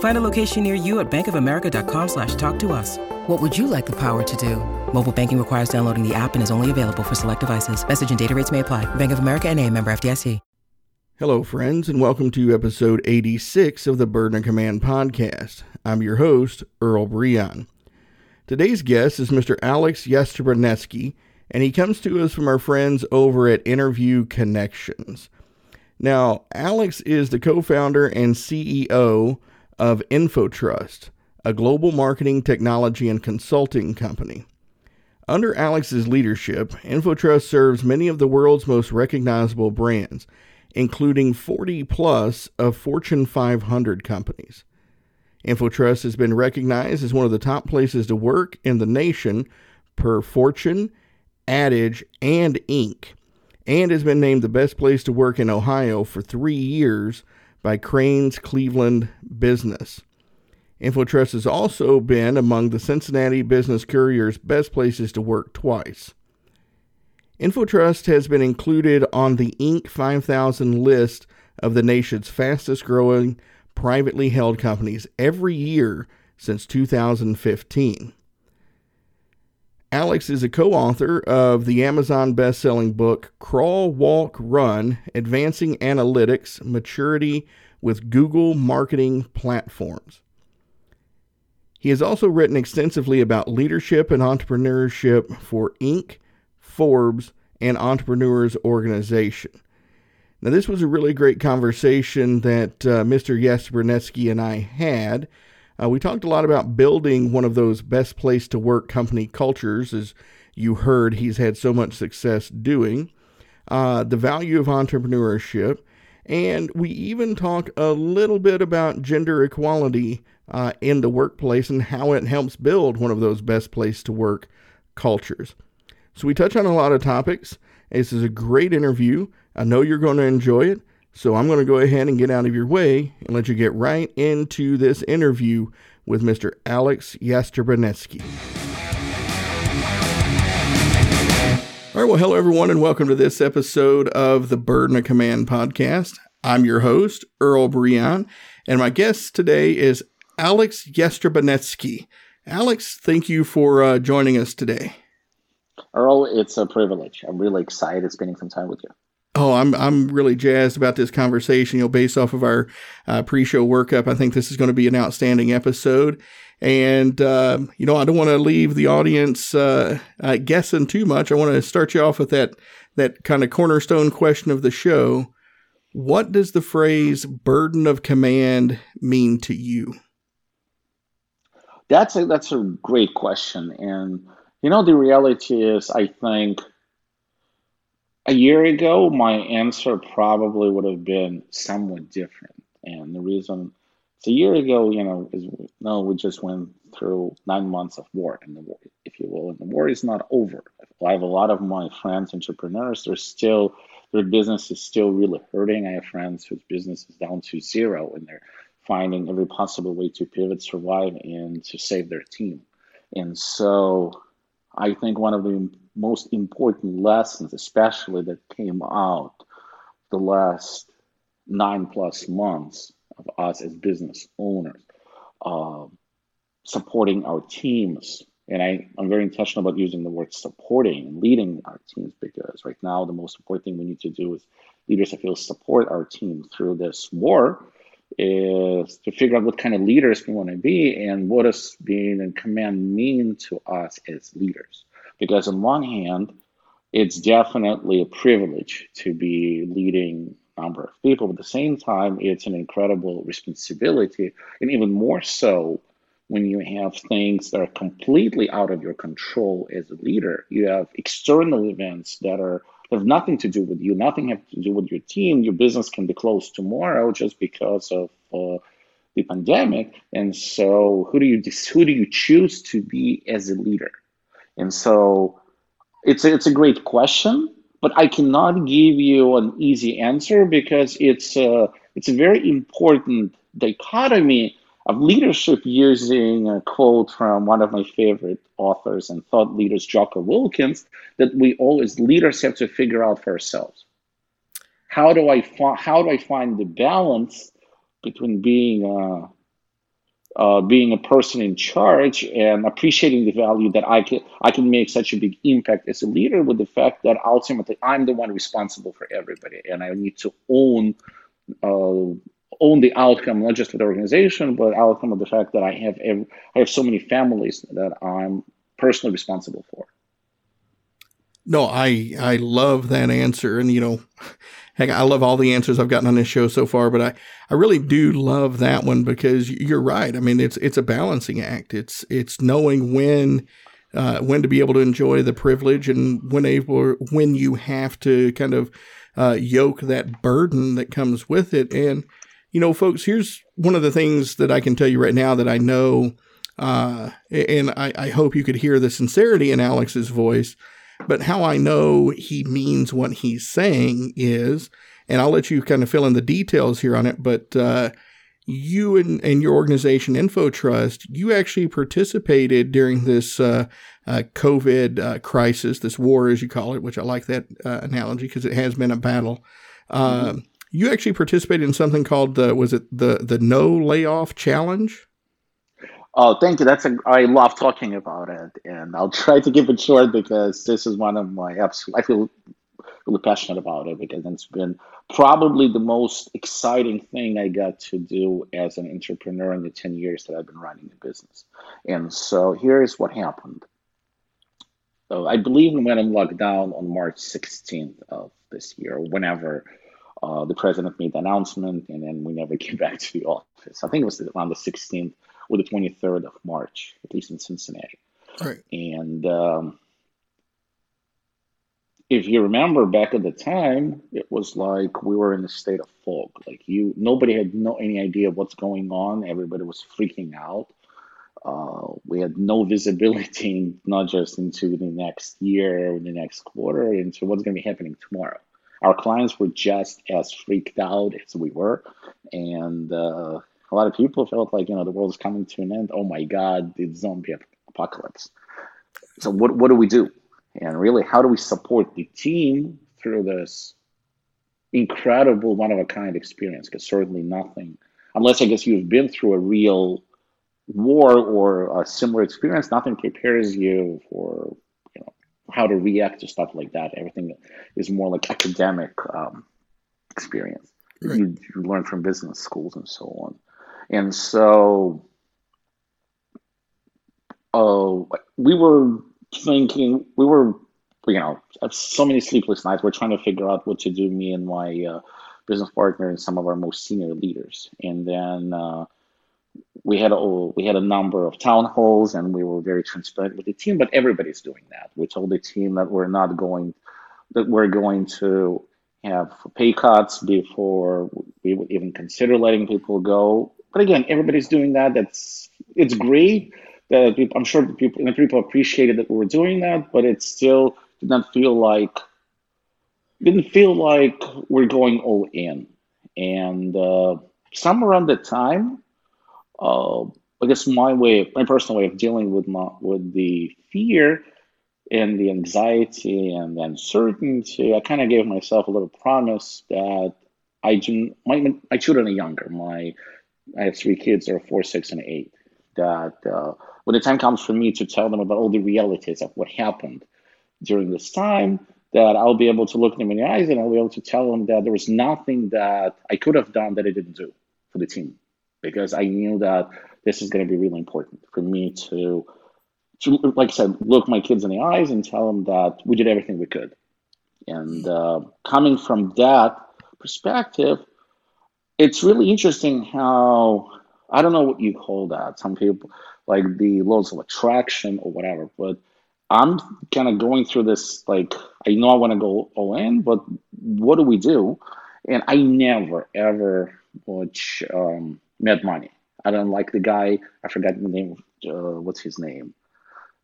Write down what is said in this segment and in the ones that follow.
Find a location near you at bankofamerica.com slash talk to us. What would you like the power to do? Mobile banking requires downloading the app and is only available for select devices. Message and data rates may apply. Bank of America and a member FDIC. Hello, friends, and welcome to episode 86 of the Burden of Command podcast. I'm your host, Earl Breon. Today's guest is Mr. Alex Yastrebenetsky, and he comes to us from our friends over at Interview Connections. Now, Alex is the co founder and CEO of InfoTrust, a global marketing technology and consulting company. Under Alex's leadership, InfoTrust serves many of the world's most recognizable brands including 40 plus of Fortune 500 companies. InfoTrust has been recognized as one of the top places to work in the nation per Fortune, AdAge, and Inc., and has been named the best place to work in Ohio for three years by Crain's Cleveland Business. InfoTrust has also been among the Cincinnati Business Courier's best places to work twice. InfoTrust has been included on the Inc. 5000 list of the nation's fastest growing privately held companies every year since 2015. Alex is a co author of the Amazon best selling book Crawl, Walk, Run Advancing Analytics Maturity with Google Marketing Platforms. He has also written extensively about leadership and entrepreneurship for Inc., Forbes, and Entrepreneurs Organization. Now, this was a really great conversation that uh, Mr. Yastrebenetsky and I had. Uh, we talked a lot about building one of those best place to work company cultures, as you heard he's had so much success doing, uh, the value of entrepreneurship, and we even talk a little bit about gender equality uh, in the workplace and how it helps build one of those best place to work cultures. So we touch on a lot of topics. This is a great interview. I know you're going to enjoy it. So I'm going to go ahead and get out of your way and let you get right into this interview with Mr. Alex Yastrebenetsky. All right, well, hello everyone, and welcome to this episode of the Burden of Command podcast. I'm your host, Earl Breon, and my guest today is Alex Yastrebenetsky. Alex, thank you for uh, joining us today. Earl, it's a privilege. I'm really excited spending some time with you. Oh, I'm I'm really jazzed about this conversation. You know, based off of our uh, pre-show workup, I think this is going to be an outstanding episode. And uh, you know, I don't want to leave the audience uh, uh guessing too much. I want to start you off with that that kind of cornerstone question of the show. What does the phrase "burden of command" mean to you? That's a that's a great question, and you know, the reality is, I think a year ago, my answer probably would have been somewhat different. And the reason it's a year ago, you know, is no, we just went through nine months of war, and the war, if you will, and the war is not over. I have a lot of my friends, entrepreneurs, they're still their business is still really hurting. I have friends whose business is down to zero, and they're finding every possible way to pivot, survive, and to save their team. And so I think one of the most important lessons, especially that came out the last nine plus months of us as business owners, uh, supporting our teams. And I, I'm very intentional about using the word supporting and leading our teams because right now the most important thing we need to do is leaders, I feel, support our team through this war is to figure out what kind of leaders we want to be and what does being in command mean to us as leaders. Because on one hand, it's definitely a privilege to be leading number of people. But at the same time, it's an incredible responsibility, and even more so when you have things that are completely out of your control as a leader. You have external events that are have nothing to do with you, nothing have to do with your team. Your business can be closed tomorrow just because of uh, the pandemic. And so, who do you who do you choose to be as a leader? And so, it's a, it's a great question, but I cannot give you an easy answer because it's a, it's a very important dichotomy of leadership using a quote from one of my favorite authors and thought leaders, Jocko Willink, that we always leaders have to figure out for ourselves. How do I find how do I find the balance between being a, uh, being a person in charge and appreciating the value that I can I can make such a big impact as a leader with the fact that ultimately I'm the one responsible for everybody and I need to own uh, own the outcome not just for the organization but outcome of the fact that I have every, I have so many families that I'm personally responsible for. No, I I love that answer and you know Heck, I love all the answers I've gotten on this show so far, but I, I really do love that one because you're right. I mean, it's it's a balancing act. It's it's knowing when uh, when to be able to enjoy the privilege and when able when you have to kind of uh, yoke that burden that comes with it. And you know, folks, here's one of the things that I can tell you right now that I know, uh, and I, I hope you could hear the sincerity in Alex's voice. But how I know he means what he's saying is, and I'll let you kind of fill in the details here on it, but uh, you and, and, your organization, InfoTrust, you actually participated during this uh, uh, COVID uh, crisis, this war, as you call it, which I like that uh, analogy because it has been a battle. Mm-hmm. You actually participated in something called, the was it the, the No Layoff Challenge? Oh, thank you. That's a, I love talking about it, and I'll try to keep it short because this is one of my absolute. I feel really passionate about it because it's been probably the most exciting thing I got to do as an entrepreneur in the ten years that I've been running the business. And so here's what happened. So I believe we went in lockdown on March 16th of this year, whenever uh, the president made the announcement, and then we never came back to the office. I think it was around the 16th or the 23rd of March, at least in Cincinnati. Right. And um, if you remember back at the time, it was like we were in a state of fog. Like you, nobody had no any idea what's going on. Everybody was freaking out. Uh, we had no visibility, not just into the next year or the next quarter, into what's going to be happening tomorrow. Our clients were just as freaked out as we were, and uh, a lot of people felt like you know the world is coming to an end. Oh my God, the zombie apocalypse. So what what do we do? And really, how do we support the team through this incredible one of a kind experience? Because certainly nothing, unless I guess you've been through a real war or a similar experience, nothing prepares you for you know how to react to stuff like that. Everything is more like academic um, experience. Right. You, you learn from business schools and so on. And so uh, we were thinking, we were, you know, so many sleepless nights. We're trying to figure out what to do, me and my uh, business partner and some of our most senior leaders. And then uh, we had a, we had a number of town halls and we were very transparent with the team, but everybody's doing that. We told the team that we're not going, that we're going to have pay cuts before we would even consider letting people go but again, everybody's doing that. That's it's great. That people, I'm sure people and people appreciated that we were doing that, but it still did not feel like didn't feel like we're going all in. And uh, somewhere around that time, uh, I guess my way, my personal way of dealing with my with the fear and the anxiety and the uncertainty, I kind of gave myself a little promise that I do. My my children are younger. My I have three kids, they're four, six, and eight. That uh, when the time comes for me to tell them about all the realities of what happened during this time, that I'll be able to look them in the eyes and I'll be able to tell them that there was nothing that I could have done that I didn't do for the team, because I knew that this is going to be really important for me to, to, like I said, look my kids in the eyes and tell them that we did everything we could And uh, coming from that perspective, it's really interesting how I don't know what you call that. Some people like the laws of attraction or whatever, but I'm kind of going through this like I know I want to go all in, but what do we do? And I never ever watch um, Mad Money. I don't like the guy. I forgot the name. Uh, what's his name?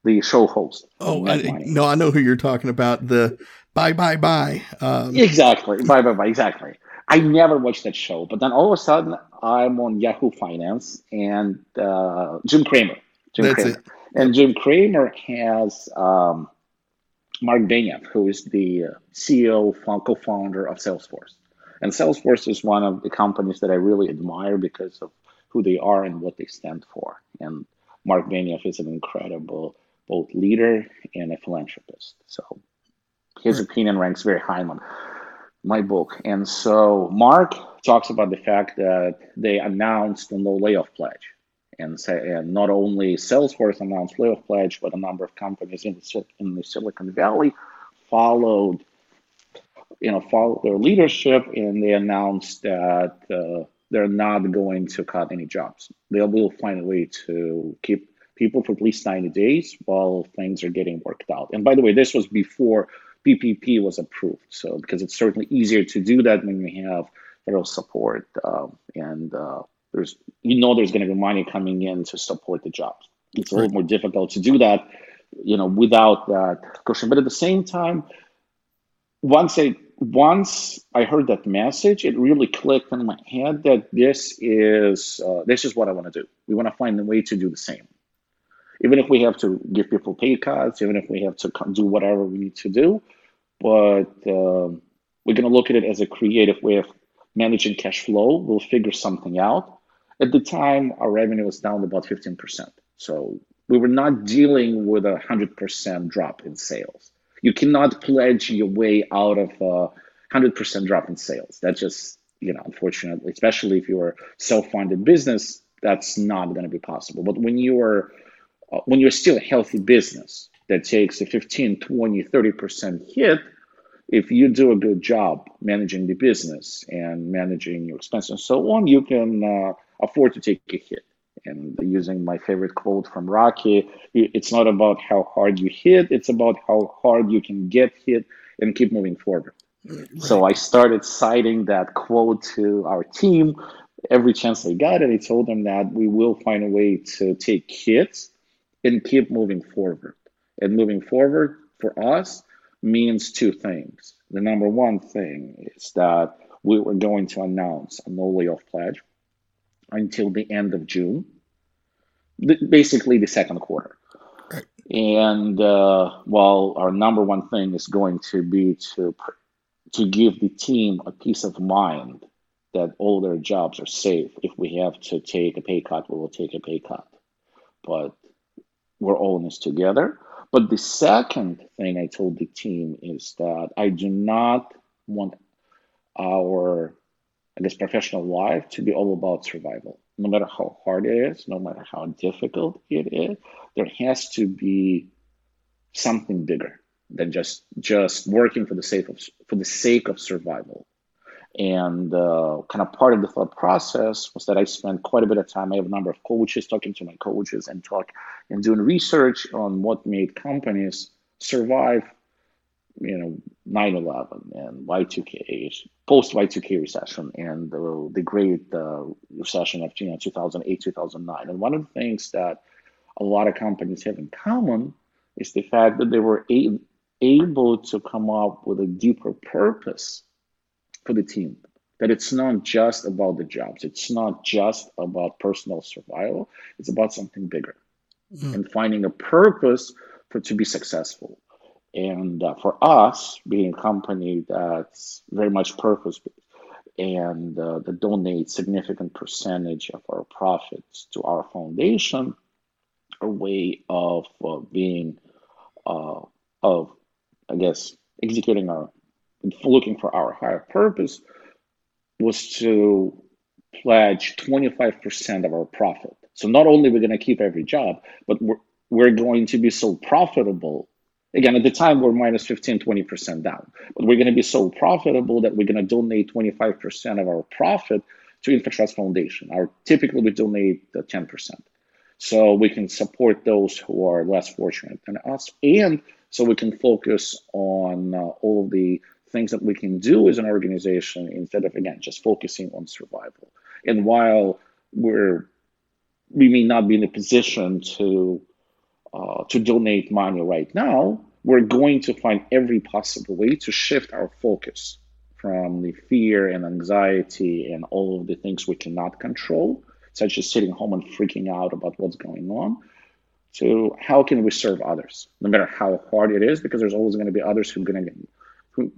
The show host. Oh, I, no, I know who you're talking about. The bye bye bye. Um, exactly. Bye bye bye. Exactly. I never watched that show, but then all of a sudden I'm on Yahoo Finance and uh, Jim Cramer. Jim That's Cramer. It. And Jim Cramer has um, Mark Benioff, who is the CEO, co-founder of Salesforce. And Salesforce is one of the companies that I really admire because of who they are and what they stand for. And Mark Benioff is an incredible both leader and a philanthropist. So his opinion ranks very high on my book. And so Mark talks about the fact that they announced a no layoff pledge. And, say, and not only Salesforce announced layoff pledge, but a number of companies in the, in the Silicon Valley followed, you know, followed their leadership, and they announced that uh, they're not going to cut any jobs. They will find a way to keep people for at least 90 days while things are getting worked out. And by the way, this was before PPP was approved. So because it's certainly easier to do that when you have federal support um, and uh, there's you know there's going to be money coming in to support the jobs. It's a little more difficult to do that, you know, without that cushion. But at the same time, once I once I heard that message, it really clicked in my head that this is uh, this is what I want to do. We want to find a way to do the same even if we have to give people pay cuts, even if we have to do whatever we need to do. But um, we're going to look at it as a creative way of managing cash flow. We'll figure something out. At the time, our revenue was down about 15%. So we were not dealing with a 100% drop in sales. You cannot pledge your way out of a 100% drop in sales. That just, you know, unfortunately, especially if you're a self funded business, that's not going to be possible. But when you are uh, when you're still a healthy business that takes a 15, 20, 30% hit, if you do a good job managing the business and managing your expenses and so on, you can uh, afford to take a hit. And using my favorite quote from Rocky, it's not about how hard you hit, it's about how hard you can get hit and keep moving forward. Right. So I started citing that quote to our team every chance I got, and I told them that we will find a way to take hits and keep moving forward. And moving forward for us means two things. The number one thing is that we were going to announce a no layoff pledge until the end of June, basically the second quarter. And uh, while our number one thing is going to be to to give the team a peace of mind that all their jobs are safe. If we have to take a pay cut, we will take a pay cut. But we're all in this together. But the second thing I told the team is that I do not want our, I guess, professional life to be all about survival. No matter how hard it is, no matter how difficult it is, there has to be something bigger than just just working for the sake of for the sake of survival. And uh, kind of part of the thought process was that I spent quite a bit of time. I have a number of coaches talking to my coaches and talk and doing research on what made companies survive, you know, 9/11 and Y2K, post Y2K recession, and the, the great uh, recession of you know 2008 2009. And one of the things that a lot of companies have in common is the fact that they were a- able to come up with a deeper purpose for the team that it's not just about the jobs. It's not just about personal survival. It's about something bigger mm. and finding a purpose for to be successful. And uh, for us being a company that's very much purpose and uh, that donate significant percentage of our profits to our foundation a way of uh, being uh, of i guess executing our looking for our higher purpose was to pledge 25% of our profit. So not only we're going to keep every job, but we're, we're going to be so profitable Again, at the time, we're minus 15, 20% down. But we're going to be so profitable that we're going to donate 25% of our profit to InfoTrust Foundation. Our Typically, we donate 10%. So we can support those who are less fortunate than us. And so we can focus on uh, all of the things that we can do as an organization instead of, again, just focusing on survival. And while we're we may not be in a position to uh, to donate money right now, we're going to find every possible way to shift our focus from the fear and anxiety and all of the things we cannot control, such as sitting home and freaking out about what's going on, to how can we serve others, no matter how hard it is, because there's always going to be others who are going to who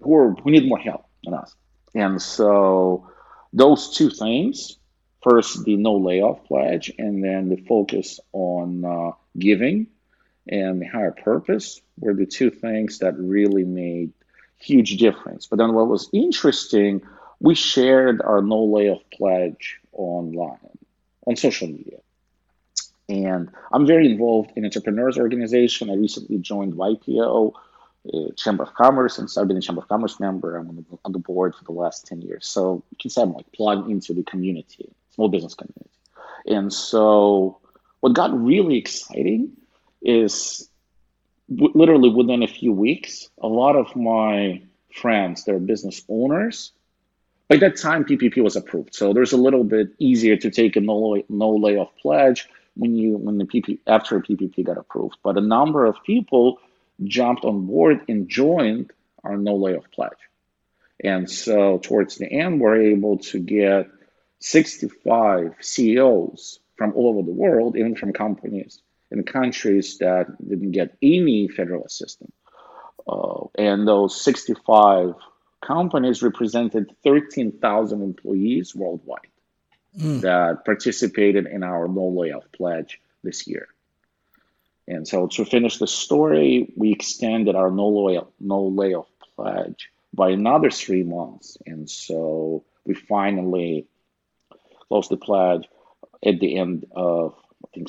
who, are, who need more help than us. And so those two things first the no layoff pledge and then the focus on uh, giving and the higher purpose were the two things that really made huge difference. But then what was interesting we shared our no layoff pledge online on social media. And i'm very involved in entrepreneurs organization. I recently joined ypo Chamber of Commerce, and so I've been a Chamber of Commerce member. I'm on the, on the board for the last 10 years. So you can say I'm like plugged into the community small business community. And so what got really exciting is w- literally within a few weeks, a lot of my friends, they're business owners. By that time, PPP was approved, so there's a little bit easier to take a no, no layoff pledge when you when the PP after PPP got approved. But a number of people jumped on board and joined our no layoff pledge, and so towards the end, we're able to get 65 CEOs from all over the world, even from companies in countries that didn't get any federal assistance. Uh, and those 65 companies represented 13,000 employees worldwide mm. that participated in our no layoff pledge this year. And so to finish the story, we extended our no layoff, no layoff pledge by another three months. And so we finally closed the pledge at the end of I think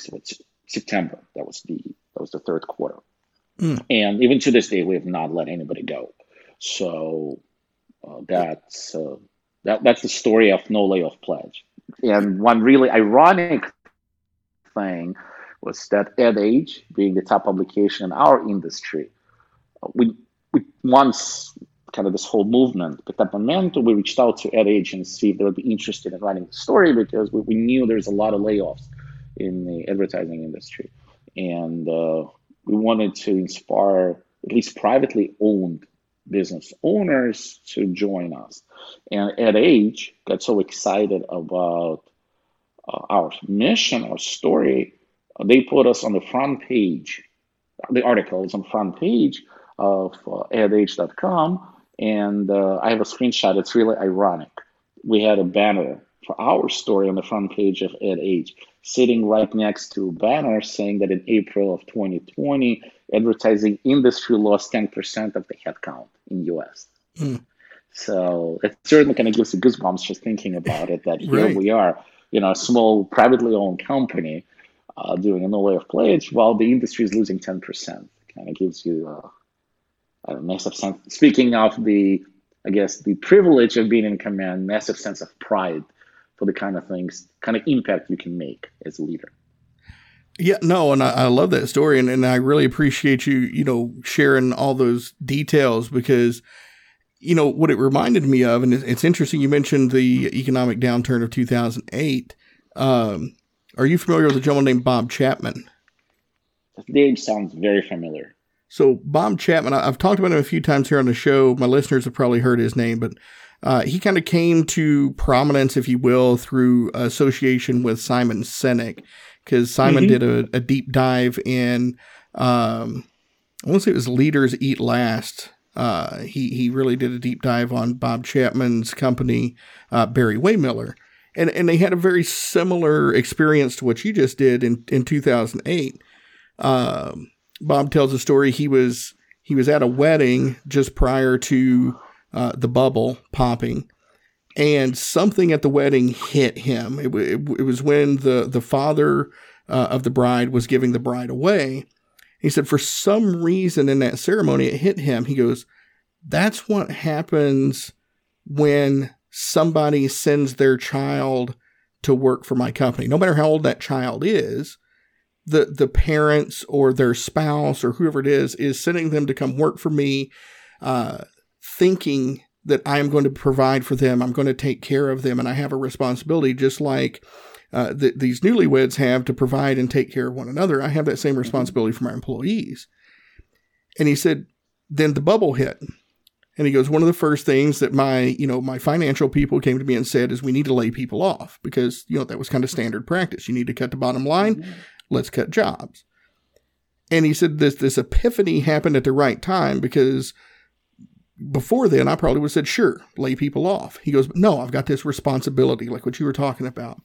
September. That was the that was the third quarter. Mm. And even to this day, we have not let anybody go. So uh, that's uh, that that's the story of no layoff pledge. And one really ironic thing was that Ad Age, being the top publication in our industry, uh, we we once kind of this whole movement picked up momentum, we reached out to Ad Age and see if they would be interested in writing the story because we, we knew there's a lot of layoffs in the advertising industry. And uh, we wanted to inspire at least privately owned business owners to join us. And Ad Age got so excited about uh, our mission, our story, they put us on the front page. The article is on the front page of uh, adage.com and uh, I have a screenshot. It's really ironic. We had a banner for our story on the front page of Ad Age, sitting right next to a banner saying that in April of 2020, advertising industry lost 10% of the headcount in US. Mm. So it certainly kind of gives you goosebumps just thinking about it. That here right. we are, you know, a small privately owned company uh, doing a no layoff pledge while the industry is losing 10%. Kind of gives you uh, uh, massive sense. Speaking of the, I guess, the privilege of being in command, massive sense of pride for the kind of things, kind of impact you can make as a leader. Yeah, no, and I, I, love that story, and, and I really appreciate you, you know, sharing all those details because, you know, what it reminded me of, and it's interesting. You mentioned the economic downturn of 2008. Um, are you familiar with a gentleman named Bob Chapman? The name sounds very familiar. So Bob Chapman, I've talked about him a few times here on the show. My listeners have probably heard his name, but uh, he kind of came to prominence, if you will, through association with Simon Sinek, because Simon mm-hmm. did a, a, deep dive in, um, I want to say it was Leaders Eat Last. Uh, he he really did a deep dive on Bob Chapman's company, uh, Barry-Wehmiller, and and they had a very similar experience to what you just did in in 2008. Um, Bob tells a story. He was he was at a wedding just prior to uh, the bubble popping, and something at the wedding hit him. It, it, it was when the the father uh, of the bride was giving the bride away, He said, for some reason in that ceremony, it hit him. He goes, that's what happens when somebody sends their child to work for my company, no matter how old that child is. The, the parents or their spouse or whoever it is is sending them to come work for me, uh, thinking that I am going to provide for them. I'm going to take care of them, and I have a responsibility, just like uh, that these newlyweds have to provide and take care of one another. I have that same responsibility for my employees. And he said, then the bubble hit. And he goes, one of the first things that my, you know, my financial people came to me and said is we need to lay people off because, you know, that was kind of standard practice. You need to cut the bottom line. Mm-hmm. Let's cut jobs. And he said this this epiphany happened at the right time because before then I probably would have said, sure, lay people off. He goes, no, I've got this responsibility, like what you were talking about.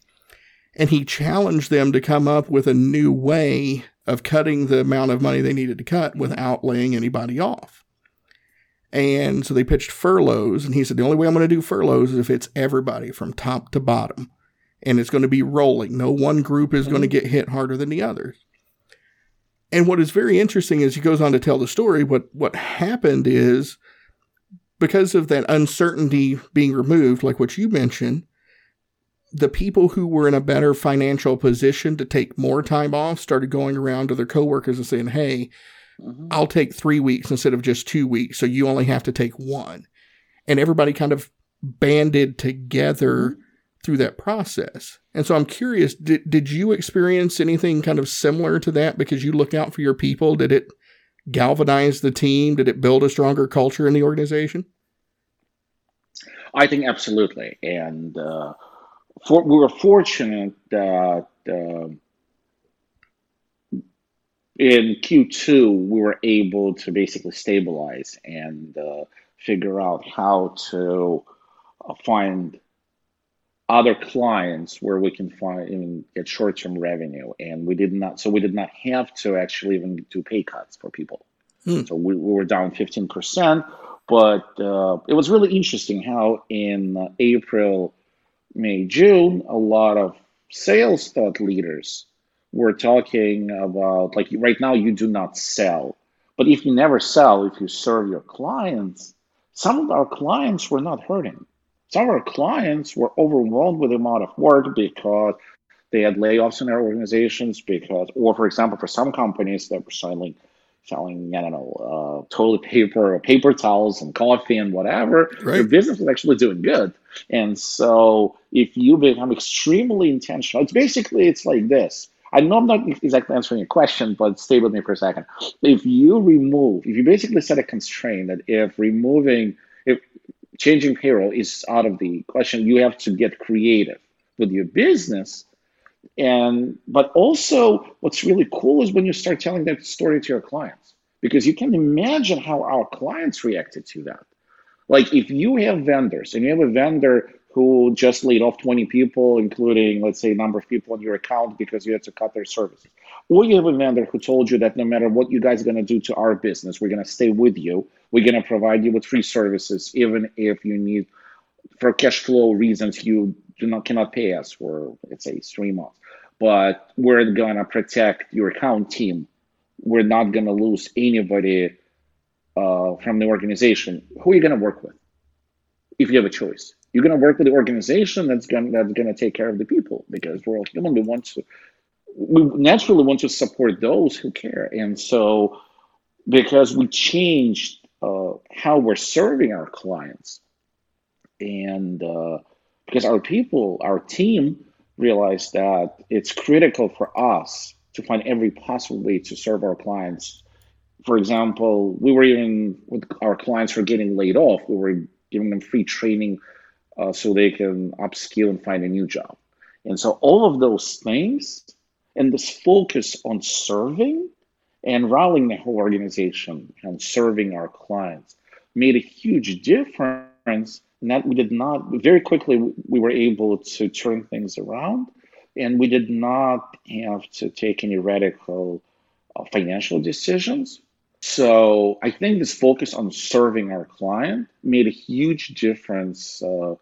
And he challenged them to come up with a new way of cutting the amount of money they needed to cut without laying anybody off. And so they pitched furloughs, and he said, The only way I'm going to do furloughs is if it's everybody from top to bottom. And it's going to be rolling. No one group is going to mm-hmm. get hit harder than the others. And what is very interesting is he goes on to tell the story. What what happened is because of that uncertainty being removed, like what you mentioned, the people who were in a better financial position to take more time off started going around to their coworkers and saying, Hey, Mm-hmm. I'll take three weeks instead of just two weeks. So you only have to take one. And everybody kind of banded together mm-hmm. through that process. And so I'm curious, did, did you experience anything kind of similar to that because you look out for your people? Did it galvanize the team? Did it build a stronger culture in the organization? I think absolutely. And uh, for, we were fortunate that uh, in Q2, we were able to basically stabilize and uh, figure out how to uh, find other clients where we can find even get short-term revenue, and we did not. So we did not have to actually even do pay cuts for people. Hmm. So we, we, were down 15%, but uh, it was really interesting how in uh, April, May, June, a lot of sales thought leaders we're talking about like right now you do not sell. But if you never sell if you serve your clients some of our clients were not hurting. Some of our clients were overwhelmed with the amount of work because they had layoffs in their organizations because or for example for some companies that were selling selling i don't know uh, toilet paper or paper towels and coffee and whatever right. your business was actually doing good. And so if you become extremely intentional it's basically it's like this I know I'm not exactly answering your question, but stay with me for a second. If you remove, if you basically set a constraint that if removing, if changing payroll is out of the question, you have to get creative with your business. And but also what's really cool is when you start telling that story to your clients, because you can imagine how our clients reacted to that. Like if you have vendors and you have a vendor who just laid off 20 people, including, let's say, a number of people on your account because you had to cut their services. Or you have a vendor who told you that no matter what you guys are going to do to our business, we're going to stay with you. We're going to provide you with free services, even if you need, for cash flow reasons, you do not cannot pay us for, let's say, three months. But we're going to protect your account team. We're not going to lose anybody uh, from the organization. Who are you going to work with if you have a choice? You're going to work with the organization that's going that's going to take care of the people because we're all human. We want to we naturally want to support those who care, and so because we changed uh, how we're serving our clients, and uh, because our people, our team, realized that it's critical for us to find every possible way to serve our clients. For example, we were even with our clients are getting laid off, we were giving them free training uh, so they can upskill and find a new job. And so all of those things and this focus on serving and rallying the whole organization and serving our clients made a huge difference. And that we did not very quickly we were able to turn things around, and we did not have to take any radical uh, financial decisions. So I think this focus on serving our client made a huge difference uh,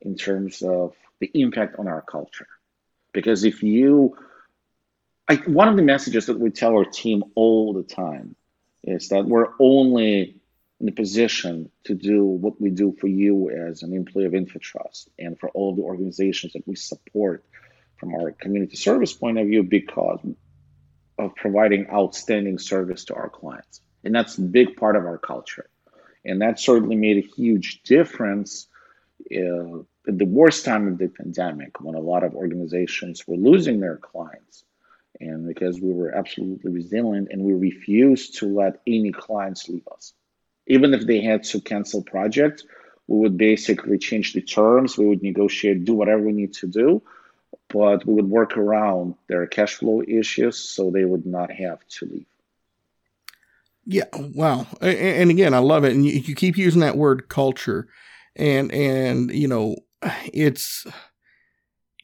in terms of the impact on our culture. Because if you, I, one of the messages that we tell our team all the time is that we're only in the position to do what we do for you as an employee of InfoTrust and for all the organizations that we support from our community service point of view because of providing outstanding service to our clients. And that's a big part of our culture. And that certainly made a huge difference uh, at the worst time of the pandemic when a lot of organizations were losing their clients. And because we were absolutely resilient and we refused to let any clients leave us. Even if they had to cancel projects, we would basically change the terms, we would negotiate, do whatever we need to do but we would work around their cash flow issues so they would not have to leave. Yeah, wow. And again, I love it. And you keep using that word culture, and and you know, it's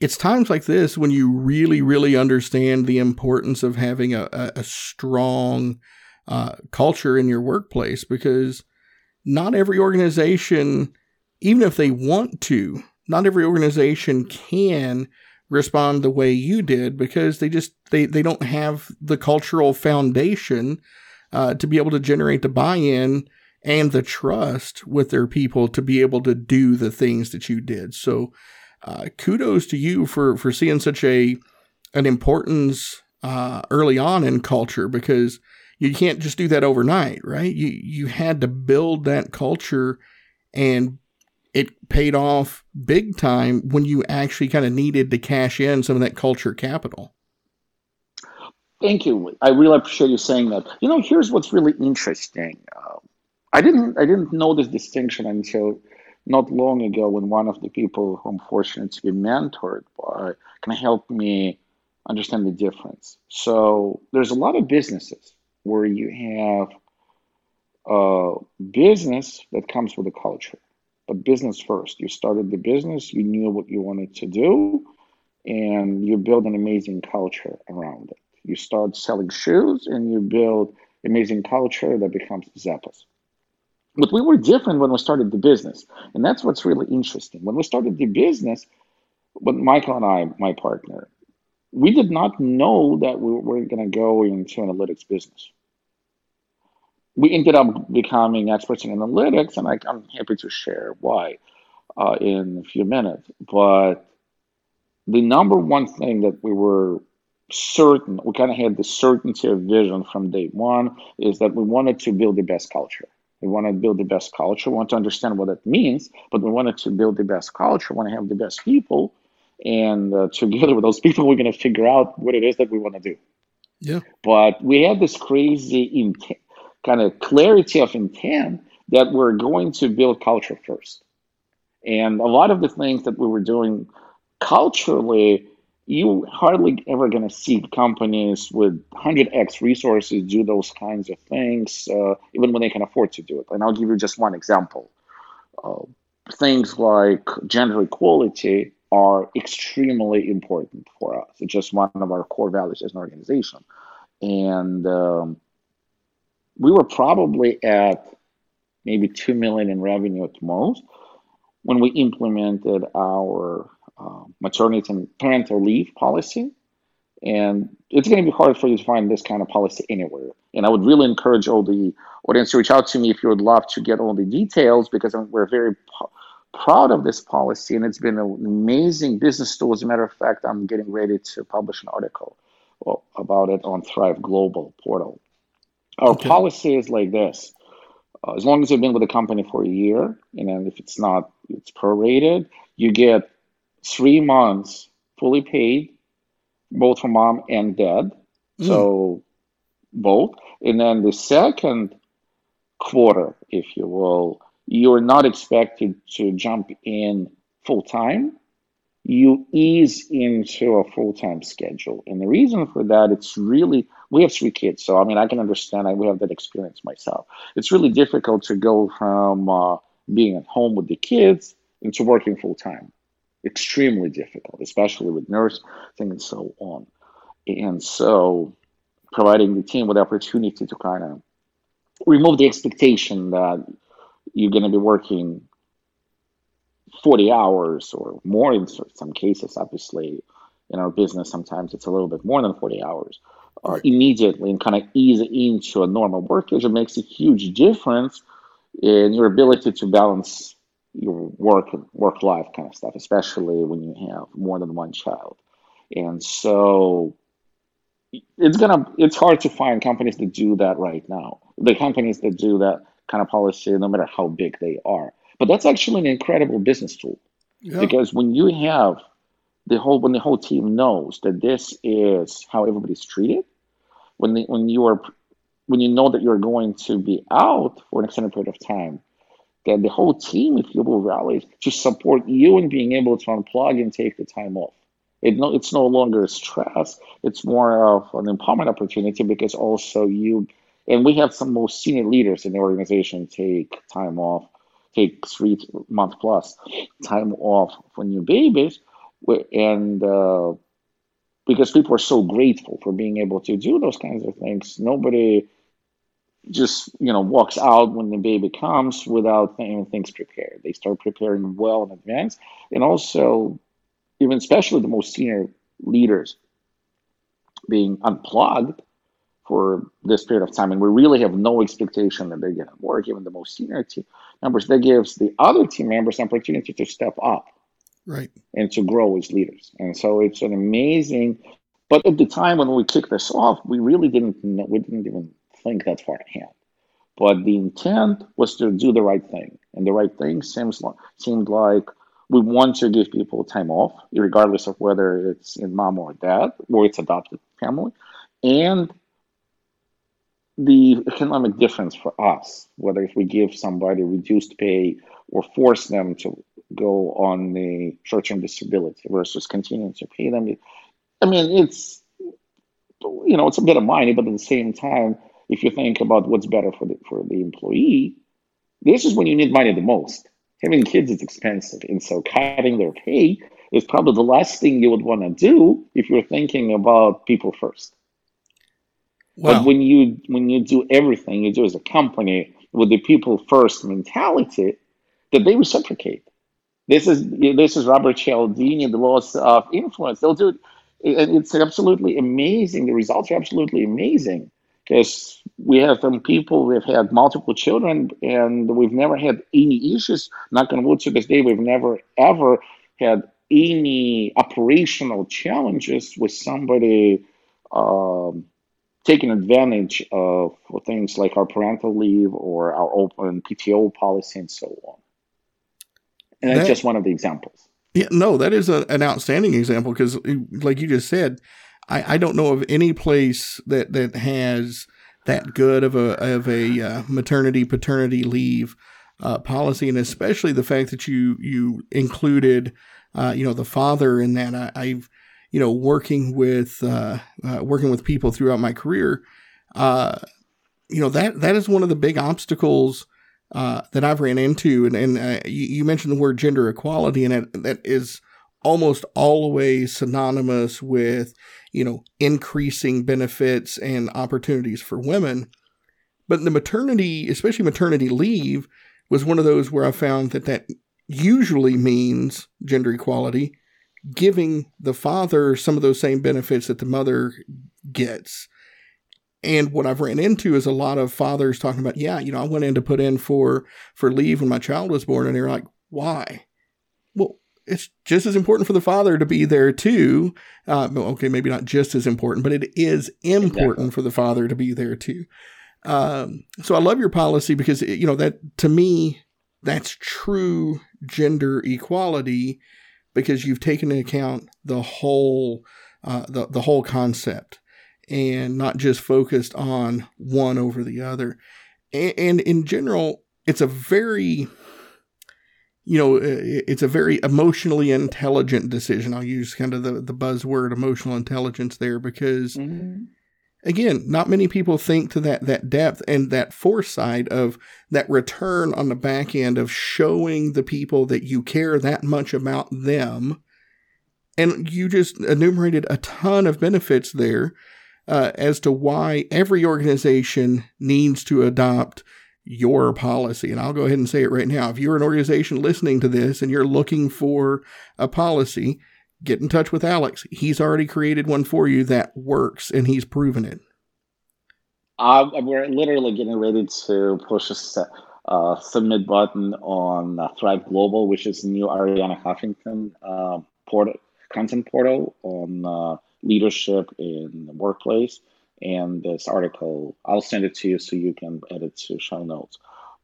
it's times like this when you really, really understand the importance of having a, a strong uh, culture in your workplace because not every organization, even if they want to, not every organization can respond the way you did because they just they they don't have the cultural foundation uh, to be able to generate the buy-in and the trust with their people to be able to do the things that you did. So, uh, kudos to you for for seeing such a an importance uh, early on in culture because you can't just do that overnight, right? You you had to build that culture and it paid off big time when you actually kind of needed to cash in some of that culture capital. Thank you. I really appreciate you saying that. You know, here's what's really interesting. Uh, I didn't I didn't know this distinction until not long ago when one of the people who I'm fortunate to be mentored by can help me understand the difference. So there's a lot of businesses where you have a business that comes with a culture but business first. You started the business, you knew what you wanted to do, and you build an amazing culture around it. You start selling shoes and you build amazing culture that becomes Zappos. But we were different when we started the business. And that's what's really interesting. When we started the business, when Michael and I, my partner, we did not know that we were going to go into analytics business we ended up becoming experts in analytics, and I, am happy to share why uh, in a few minutes. But the number one thing that we were certain, we kind of had the certainty of vision from day one, is that we wanted to build the best culture. We want to build the best culture. We want to understand what that means, but we wanted to build the best culture. We want to have the best people, and uh, together with those people, we're going to figure out what it is that we want to do. Yeah. But we had this crazy intent kind of clarity of intent that we're going to build culture first. And a lot of the things that we were doing culturally, you hardly ever going to see companies with 100x resources do those kinds of things, uh, even when they can afford to do it. And I'll give you just one example. Uh, things like gender equality are extremely important for us. It's just one of our core values as an organization. And um, we were probably at maybe 2 million in revenue at most when we implemented our uh, maternity and parental leave policy. And it's going to be hard for you to find this kind of policy anywhere. And I would really encourage all the audience to reach out to me if you would love to get all the details because we're very proud of this policy and it's been an amazing business tool. As a matter of fact, I'm getting ready to publish an article about it on Thrive Global portal. Our okay. policy is like this. Uh, as long as you've been with the company for a year, and then if it's not, it's prorated, you get three months fully paid, both for mom and dad. Mm. So both. And then the second quarter, if you will, you're not expected to jump in full time you ease into a full-time schedule and the reason for that it's really we have three kids so i mean i can understand i we have that experience myself. It's really difficult to go from uh, being at home with the kids into working full-time. Extremely difficult especially with nursing and so on. And so providing the team with the opportunity to kind of remove the expectation that you're going to be working 40 hours or more in some cases, obviously, in our business, sometimes it's a little bit more than 40 hours, uh, immediately and kind of ease into a normal work schedule makes a huge difference in your ability to balance your work work life kind of stuff, especially when you have more than one child. And so it's gonna it's hard to find companies that do that right now. The companies that do that kind of policy, no matter how big they are. But that's actually an incredible business tool. Yeah. Because when you have the whole when the whole team knows that this is how everybody's treated, when the, when you are when you know that you're going to be out for an extended period of time, then the whole team, if you will, rallies to support you in being able to unplug and take the time off. It no, it's no longer stress. It's more of an empowerment opportunity because also you, and we have some most senior leaders in the organization take time off, take three month plus time off for new babies, and uh, because people are so grateful for being able to do those kinds of things, nobody just you know walks out when the baby comes without even things prepared. They start preparing well in advance, and also even especially the most senior leaders being unplugged for this period of time, and we really have no expectation that they're going to work. Even the most senior team members, that gives the other team members an opportunity to step up, right, and to grow as leaders. And so it's an amazing. But at the time when we kicked this off, we really didn't we didn't even think that far ahead. But the intent was to do the right thing, and the right thing seems like, seemed like we want to give people time off, regardless of whether it's in mom or dad or it's adopted family, and the economic difference for us, whether if we give somebody reduced pay or force them to go on the short-term disability versus continuing to pay them. I mean, it's you know, it's a bit of money, but at the same time, if you think about what's better for the for the employee, this is when you need money the most having kids is expensive. And so cutting their pay is probably the last thing you would want to do if you're thinking about people first. Wow. But when you when you do everything you do as a company with the people first mentality, that they reciprocate. This is this is Robert Cialdini, the laws of influence. They'll do it. and It's absolutely amazing. The results are absolutely amazing because we have some people we've had multiple children and we've never had any issues knock on wood to this day we've never ever had any operational challenges with somebody um, taking advantage of things like our parental leave or our open pto policy and so on and that's that, just one of the examples yeah no that is a, an outstanding example because like you just said I, I don't know of any place that that has that good of a of a uh, maternity paternity leave uh, policy, and especially the fact that you you included uh, you know the father in that. I, have you know working with uh, uh, working with people throughout my career. Uh, you know that that is one of the big obstacles Uh, that I've ran into, and and uh, you, you, mentioned the word gender equality, and that, that is almost always synonymous with you know, increasing benefits and opportunities for women. But the maternity, especially maternity leave, was one of those where I found that that usually means gender equality, giving the father some of those same benefits that the mother gets. And what I've ran into is a lot of fathers talking about, yeah, you know, I went in to put in for for leave when my child was born, and they're like, why? Well, it's just as important for the father to be there too. Uh, okay, maybe not just as important, but it is important exactly. for the father to be there too. Um, so I love your policy because it, you know that to me that's true gender equality because you've taken into account the whole uh, the the whole concept and not just focused on one over the other. and, and in general, it's a very you know, it's a very emotionally intelligent decision. I'll use kind of the, the buzzword emotional intelligence there because, mm-hmm. again, not many people think to that, that depth and that foresight of that return on the back end of showing the people that you care that much about them. And you just enumerated a ton of benefits there uh, as to why every organization needs to adopt your policy. And I'll go ahead and say it right now. If you're an organization listening to this and you're looking for a policy, get in touch with Alex. He's already created one for you that works and he's proven it. Uh, we're literally getting ready to push a uh, submit button on uh, Thrive Global, which is new Arianna Huffington uh, portal, content portal on uh, leadership in the workplace. And this article, I'll send it to you so you can add it to show notes.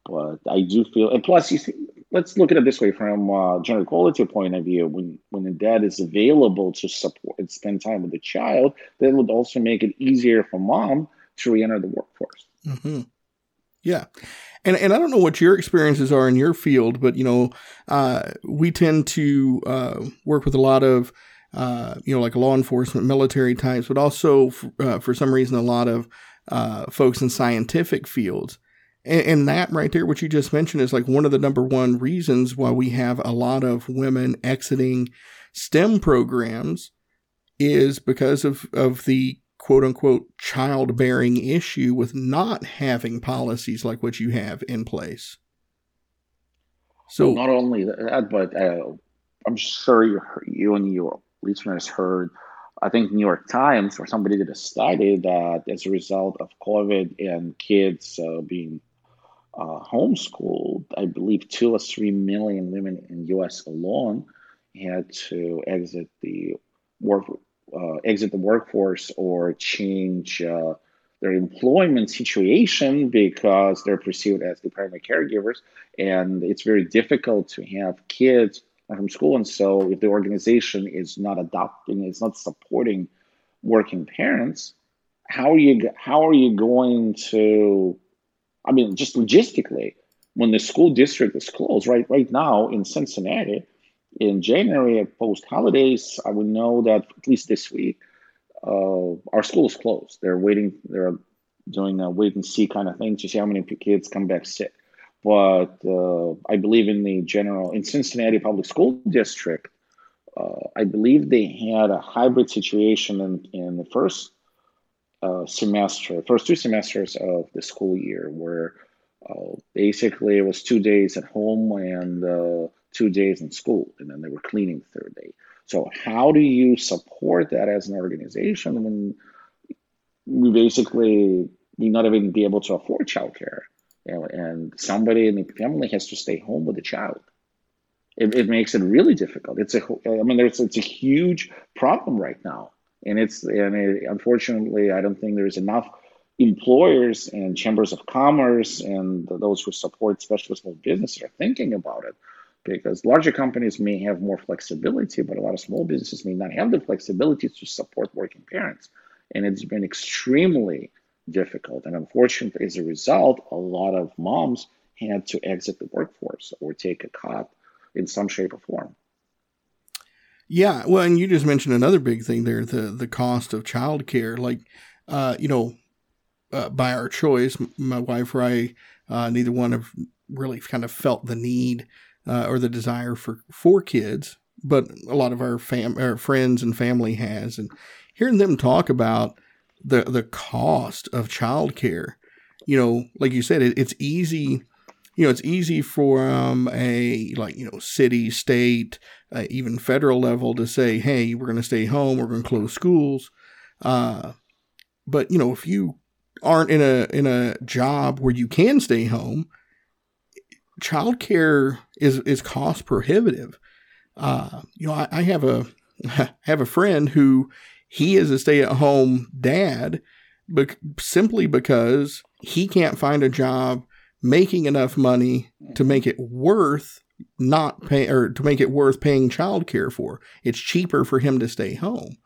But I do feel, and plus, you see, let's look at it this way from a gender equality point of view. When when the dad is available to support and spend time with the child, that would also make it easier for mom to re-enter the workforce. Mm-hmm. Yeah, and and I don't know what your experiences are in your field, but you know, uh, we tend to uh, work with a lot of uh, you know like law enforcement, military types, but also f- uh, for some reason a lot of uh, folks in scientific fields. And, and that right there, what you just mentioned, is like one of the number one reasons why we have a lot of women exiting STEM programs is because of, of the quote unquote childbearing issue with not having policies like what you have in place. So well, not only that, but uh, I'm sure you you and your listeners heard. I think New York Times or somebody did a study that as a result of COVID and kids uh, being uh, homeschooled, I believe two or three million women in U.S. alone had to exit the work uh, exit the workforce or change uh, their employment situation because they're perceived as the primary caregivers, and it's very difficult to have kids from school. And so, if the organization is not adopting, it's not supporting working parents, how are you how are you going to I mean, just logistically, when the school district is closed, right, right now in Cincinnati, in January post holidays, I would know that at least this week, uh, our school is closed. They're waiting. They're doing a wait and see kind of thing to see how many kids come back sick. But uh, I believe in the general in Cincinnati Public School District, uh, I believe they had a hybrid situation in, in the first uh, semester, first two semesters of the school year, where uh, basically it was two days at home and uh, two days in school, and then they were cleaning the third day. So, how do you support that as an organization when we basically may not even be able to afford childcare, and somebody in the family has to stay home with the child? It, it makes it really difficult. It's a, I mean, there's it's a huge problem right now and it's and it, unfortunately, I don't think there's enough employers and chambers of commerce and those who support especially small businesses are thinking about it because larger companies may have more flexibility, but a lot of small businesses may not have the flexibility to support working parents. And it's been extremely difficult. And unfortunately, as a result, a lot of moms had to exit the workforce or take a cut in some shape or form. Yeah, well, and you just mentioned another big thing there the the cost of childcare. Like, uh, you know, uh, by our choice, my wife or I, uh, neither one have really kind of felt the need uh, or the desire for for kids, but a lot of our fam our friends and family has, and hearing them talk about the the cost of childcare, you know, like you said, it, it's easy you know, it's easy for um, a like you know city, state, uh, even federal level to say, "Hey, we're going to stay home. We're going to close schools." Uh, but you know, if you aren't in a in a job where you can stay home, childcare is is cost prohibitive. Uh, you know, I, I have a have a friend who he is a stay at home dad, but simply because he can't find a job making enough money to make it worth not pay or to make it worth paying childcare for. It's cheaper for him to stay home.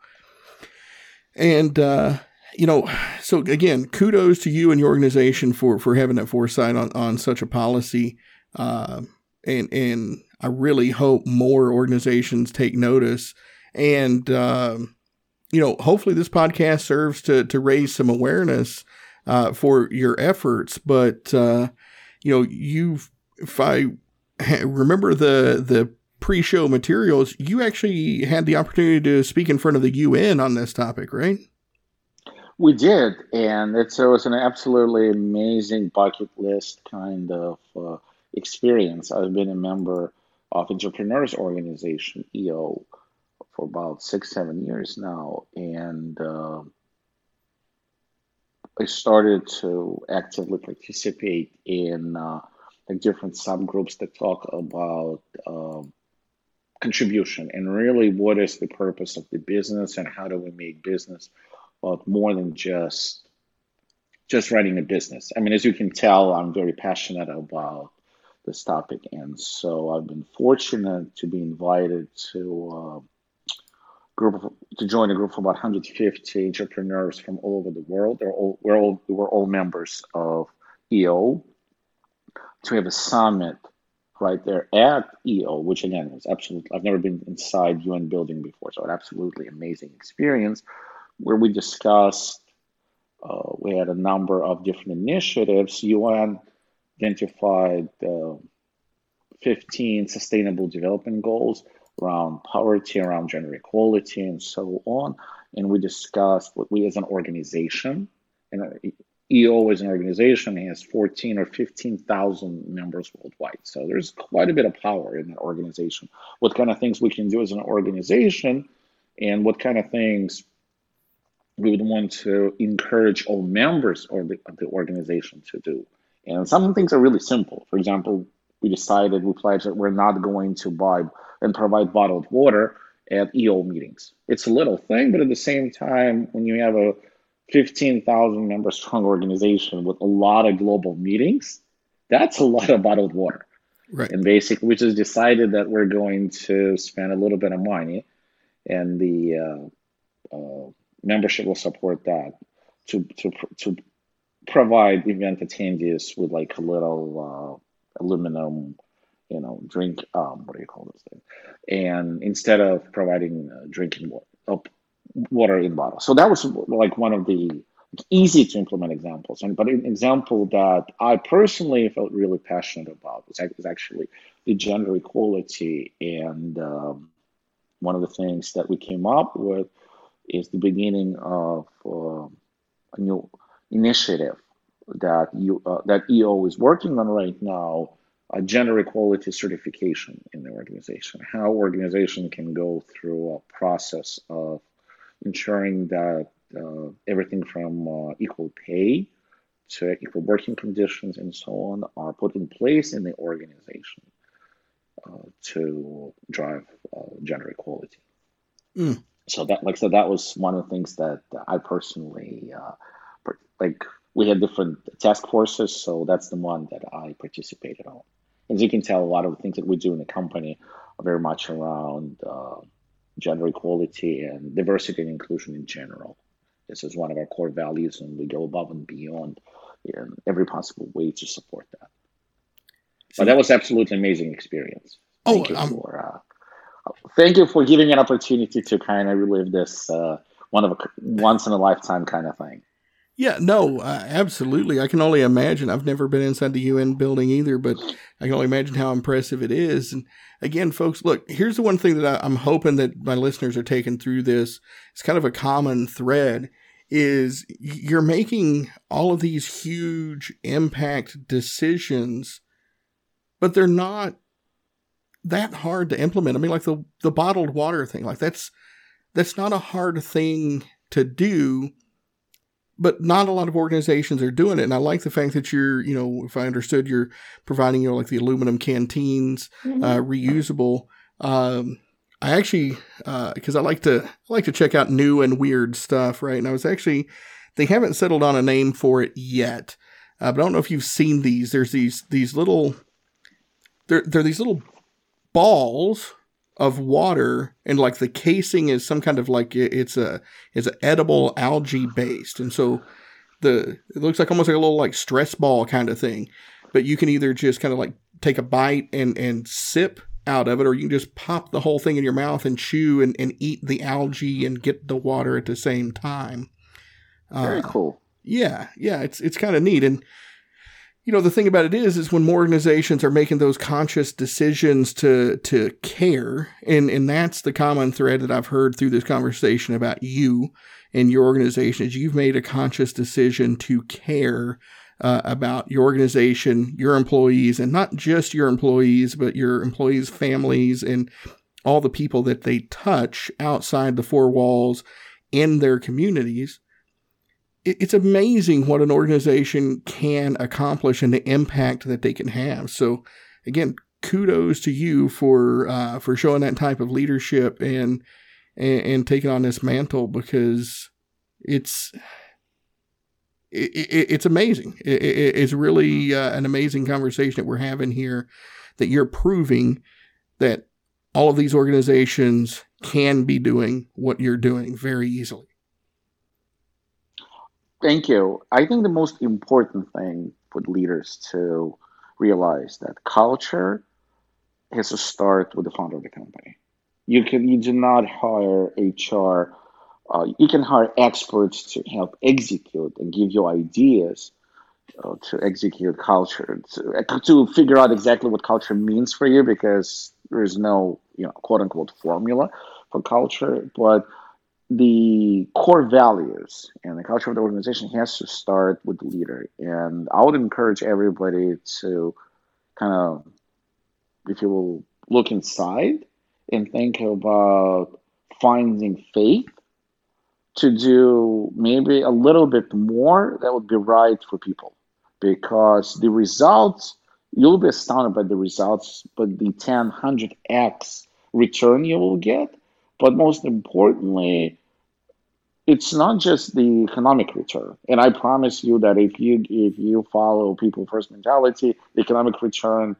And uh, you know, so again, kudos to you and your organization for for having that foresight on on such a policy. Uh, and and I really hope more organizations take notice. And uh, you know, hopefully this podcast serves to to raise some awareness uh, for your efforts. But uh, you know, you've if I remember the the pre-show materials, you actually had the opportunity to speak in front of the UN on this topic, right? We did, and it was an absolutely amazing bucket list kind of uh, experience. I've been a member of Entrepreneurs Organization (EO) for about six, seven years now, and uh, I started to actively participate in uh, like different subgroups that talk about um, contribution and really what is the purpose of the business and how do we make business but more than just just running a business. I mean, as you can tell, I'm very passionate about this topic, and so I've been fortunate to be invited to. Group of, to join a group of about 150 entrepreneurs from all over the world. They're all we're all we're all members of EO. To have a summit right there at EO, which again was absolutely I've never been inside UN building before, so an absolutely amazing experience where we discussed uh, we had a number of different initiatives. UN identified uh, 15 sustainable development goals around poverty, around gender equality, and so on. And we discussed what we as an organization, and EO as an organization has 14 or 15,000 members worldwide. So there's quite a bit of power in that organization. What kind of things we can do as an organization, and what kind of things we would want to encourage all members of the, of the organization to do. And some things are really simple. For example, we decided, we pledged that we're not going to buy and provide bottled water at EO meetings. It's a little thing, but at the same time, when you have a 15,000 member strong organization with a lot of global meetings, that's a lot of bottled water. Right. And basically, we just decided that we're going to spend a little bit of money, and the uh, uh, membership will support that to to to provide event attendees with like a little uh, aluminum, you know, drink. Um, what do you call this thing? And instead of providing uh, drinking water, uh, water in bottles. So that was like one of the easy to implement examples. And but an example that I personally felt really passionate about was, was actually the gender equality. And um, one of the things that we came up with is the beginning of uh, a new initiative that you uh, that EO is working on right now, a gender equality certification in the organization. How organization can go through a process of ensuring that uh, everything from uh, equal pay to equal working conditions and so on are put in place in the organization uh, to drive uh, gender equality. Mm so that like so that was one of the things that I personally uh, like. We had different task forces, so that's the one that I participated on. As you can tell, a lot of the things that we do in the company are very much around uh, gender equality and diversity and inclusion in general. This is one of our core values, and we go above and beyond in every possible way to support that. But that was absolutely amazing experience. Oh, Thank you for uh, thank you for giving me an opportunity to kind of relive this uh, one of a once in a lifetime kind of thing. Yeah, no, uh, absolutely. I can only imagine. I've never been inside the UN building either, but I can only imagine how impressive it is. And again, folks, look, here's the one thing that I, I'm hoping that my listeners are taking through this. It's kind of a common thread is you're making all of these huge impact decisions, but they're not that hard to implement. I mean, like the the bottled water thing, like that's that's not a hard thing to do, but not a lot of organizations are doing it. And I like the fact that you're, you know, if I understood, you're providing, you know, like the aluminum canteens, mm-hmm. uh, reusable. Um, I actually, because uh, I like to I like to check out new and weird stuff, right? And I was actually, they haven't settled on a name for it yet, uh, but I don't know if you've seen these. There's these these little, they're they're these little balls of water and like the casing is some kind of like it's a it's an edible algae based. And so the it looks like almost like a little like stress ball kind of thing. But you can either just kind of like take a bite and and sip out of it or you can just pop the whole thing in your mouth and chew and, and eat the algae and get the water at the same time. Very uh, cool. yeah yeah it's it's kind of neat. And you know the thing about it is is when more organizations are making those conscious decisions to to care and and that's the common thread that I've heard through this conversation about you and your organization is you've made a conscious decision to care uh, about your organization, your employees, and not just your employees, but your employees' families and all the people that they touch outside the four walls in their communities, it's amazing what an organization can accomplish and the impact that they can have. So, again, kudos to you for uh, for showing that type of leadership and, and, and taking on this mantle because it's it, it, it's amazing. It, it's really uh, an amazing conversation that we're having here. That you're proving that all of these organizations can be doing what you're doing very easily. Thank you. I think the most important thing for leaders to realize that culture has to start with the founder of the company. You can you do not hire HR. Uh, you can hire experts to help execute and give you ideas uh, to execute culture to, to figure out exactly what culture means for you because there is no you know quote unquote formula for culture, but the core values and the culture of the organization has to start with the leader. And I would encourage everybody to kind of, if you will, look inside and think about finding faith to do maybe a little bit more that would be right for people because the results you'll be astounded by the results but the 10 100x return you will get but most importantly it's not just the economic return and i promise you that if you if you follow people first mentality the economic return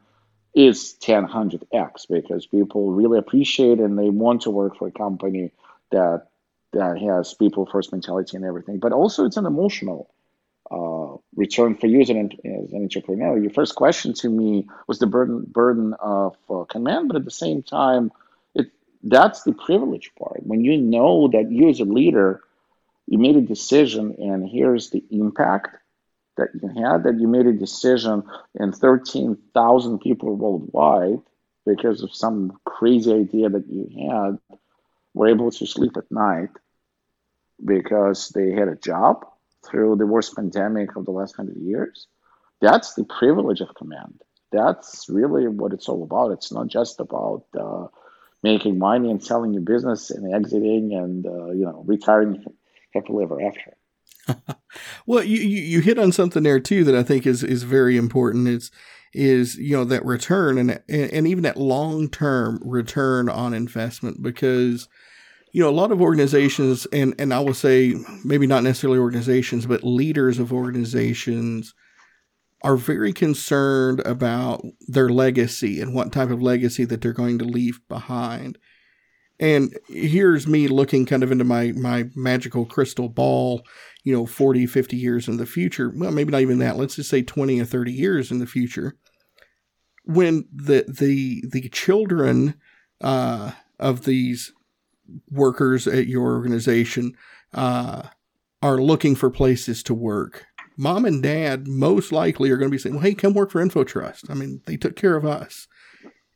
is 10 100x because people really appreciate and they want to work for a company that that has people first mentality and everything but also it's an emotional uh, return for you as an, as an entrepreneur. Your first question to me was the burden burden of uh, command, but at the same time, that's the privilege part. When you know that you as a leader, you made a decision, and here's the impact that you had. That you made a decision, and thirteen thousand people worldwide, because of some crazy idea that you had, were able to sleep at night because they had a job through the worst pandemic of the last hundred years. That's the privilege of command. That's really what it's all about. It's not just about uh, making money and selling your business and exiting and uh, you know retiring happily ever after. well, you, you hit on something there too that I think is is very important. Is is you know that return and and even that long term return on investment because you know, a lot of organizations, and, and I will say maybe not necessarily organizations, but leaders of organizations are very concerned about their legacy and what type of legacy that they're going to leave behind. And here's me looking kind of into my, my magical crystal ball, you know, 40, 50 years in the future. Well, maybe not even that. Let's just say 20 or 30 years in the future. When the, the, the children, uh, of these workers at your organization uh, are looking for places to work, mom and dad most likely are going to be saying, "Well, hey, come work for InfoTrust. I mean, they took care of us."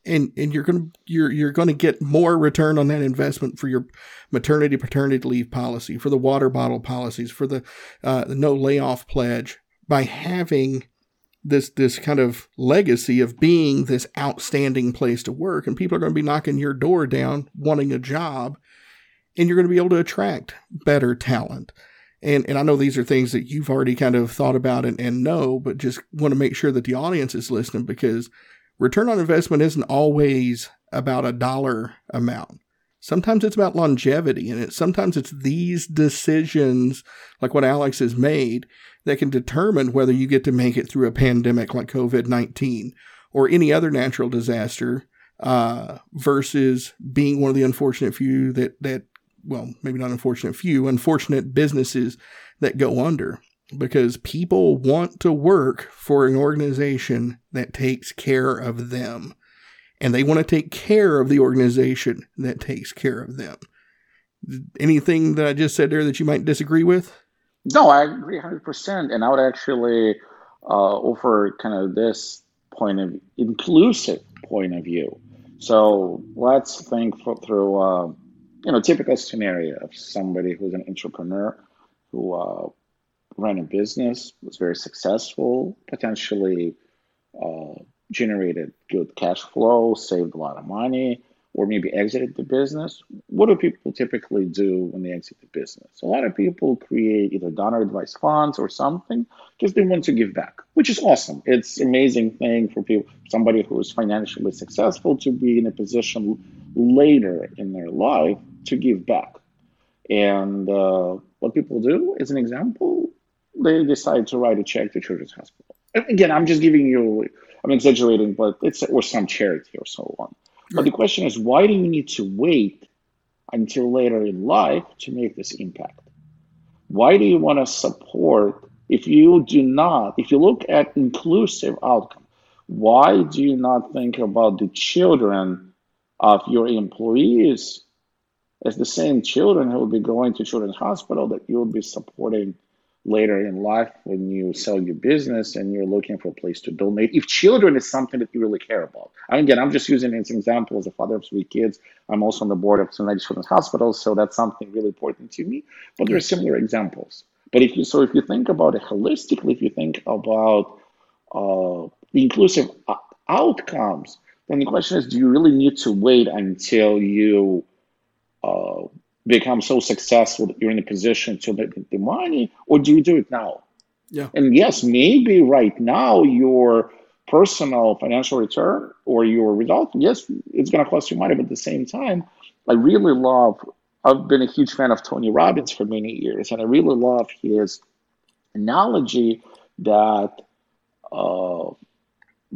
And, and you're going to you're you're going to get more return on that investment for your maternity paternity leave policy for the water bottle policies for the uh, the no layoff pledge by having this this kind of legacy of being this outstanding place to work and people are going to be knocking your door down wanting a job and you're going to be able to attract better talent. And, and I know these are things that you've already kind of thought about and, and know, but just want to make sure that the audience is listening because return on investment isn't always about a dollar amount. Sometimes it's about longevity, and it, sometimes it's these decisions, like what Alex has made, that can determine whether you get to make it through a pandemic like COVID 19 or any other natural disaster uh, versus being one of the unfortunate few that, that well, maybe not unfortunate few, unfortunate businesses that go under because people want to work for an organization that takes care of them. And they want to take care of the organization that takes care of them. Anything that I just said there that you might disagree with? No, I agree 100%. And I would actually uh, offer kind of this point of inclusive point of view. So let's think through. Uh, you know, typical scenario of somebody who's an entrepreneur who uh, ran a business, was very successful, potentially uh, generated good cash flow, saved a lot of money, or maybe exited the business, what do people typically do when they exit the business? A lot of people create either donor advised funds or something because they want to give back, which is awesome. It's amazing thing for people, somebody who is financially successful to be in a position later in their life to give back. And uh, what people do, as an example, they decide to write a check to Children's Hospital. again, I'm just giving you, I'm exaggerating, but it's or some charity or so on. But the question is, why do you need to wait until later in life to make this impact? Why do you want to support if you do not, if you look at inclusive outcome, why do you not think about the children of your employees as the same children who will be going to children's hospital that you will be supporting later in life when you sell your business and you're looking for a place to donate. If children is something that you really care about. again, I'm just using an example as a father of three kids. I'm also on the board of United Children's Hospital, so that's something really important to me. But there are similar examples. But if you so if you think about it holistically, if you think about uh, inclusive outcomes, then the question is, do you really need to wait until you uh, become so successful that you're in a position to make the money, or do you do it now? Yeah. And yes, maybe right now your personal financial return or your result, yes, it's going to cost you money, but at the same time, I really love. I've been a huge fan of Tony Robbins for many years, and I really love his analogy that uh,